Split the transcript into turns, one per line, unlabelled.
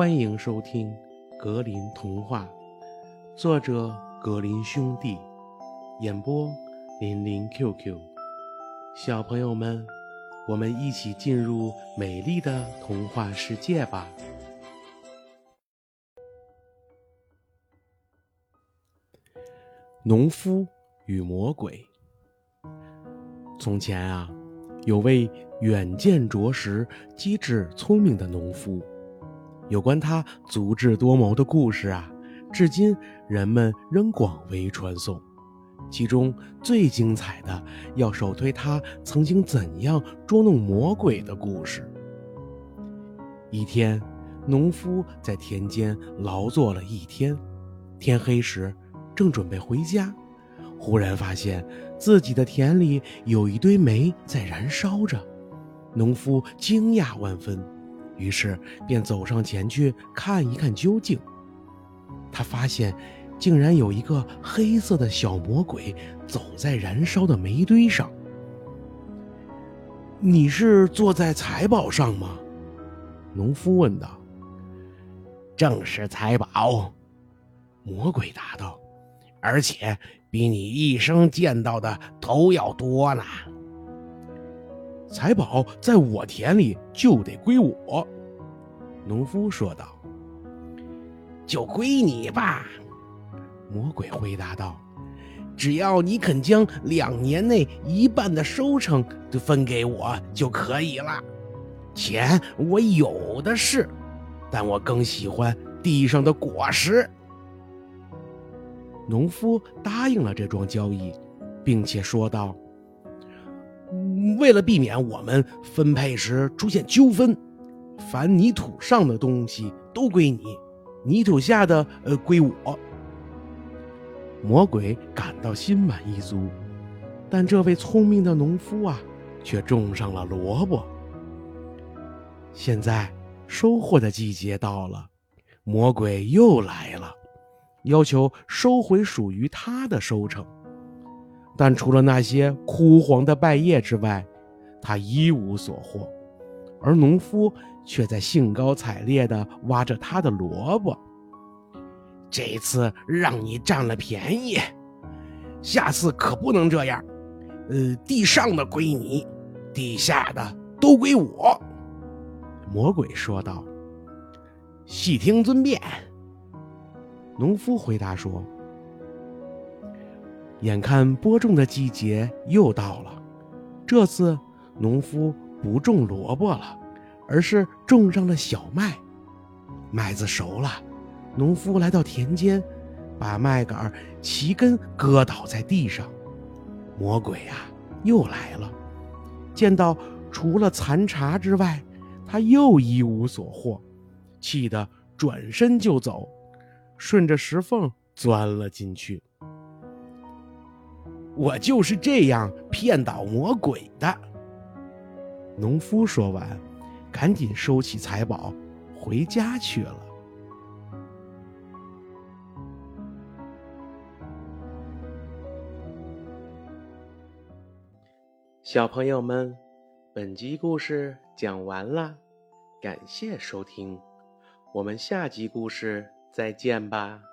欢迎收听《格林童话》，作者格林兄弟，演播林林 QQ。小朋友们，我们一起进入美丽的童话世界吧！农夫与魔鬼。从前啊，有位远见卓识、机智聪明的农夫。有关他足智多谋的故事啊，至今人们仍广为传颂。其中最精彩的，要首推他曾经怎样捉弄魔鬼的故事。一天，农夫在田间劳作了一天，天黑时，正准备回家，忽然发现自己的田里有一堆煤在燃烧着，农夫惊讶万分。于是便走上前去看一看究竟。他发现，竟然有一个黑色的小魔鬼走在燃烧的煤堆上。你是坐在财宝上吗？农夫问道。
正是财宝，
魔鬼答道，
而且比你一生见到的都要多呢。
财宝在我田里就得归我，农夫说道。
就归你吧，
魔鬼回答道。
只要你肯将两年内一半的收成都分给我就可以了。钱我有的是，但我更喜欢地上的果实。
农夫答应了这桩交易，并且说道。为了避免我们分配时出现纠纷，凡泥土上的东西都归你，泥土下的呃归我。魔鬼感到心满意足，但这位聪明的农夫啊，却种上了萝卜。现在收获的季节到了，魔鬼又来了，要求收回属于他的收成。但除了那些枯黄的败叶之外，他一无所获，而农夫却在兴高采烈地挖着他的萝卜。
这次让你占了便宜，下次可不能这样。呃，地上的归你，地下的都归我。”
魔鬼说道。
“细听尊便。”
农夫回答说。眼看播种的季节又到了，这次农夫不种萝卜了，而是种上了小麦。麦子熟了，农夫来到田间，把麦秆齐根割倒在地上。魔鬼啊，又来了，见到除了残茬之外，他又一无所获，气得转身就走，顺着石缝钻了进去。
我就是这样骗倒魔鬼的。
农夫说完，赶紧收起财宝，回家去了。小朋友们，本集故事讲完了，感谢收听，我们下集故事再见吧。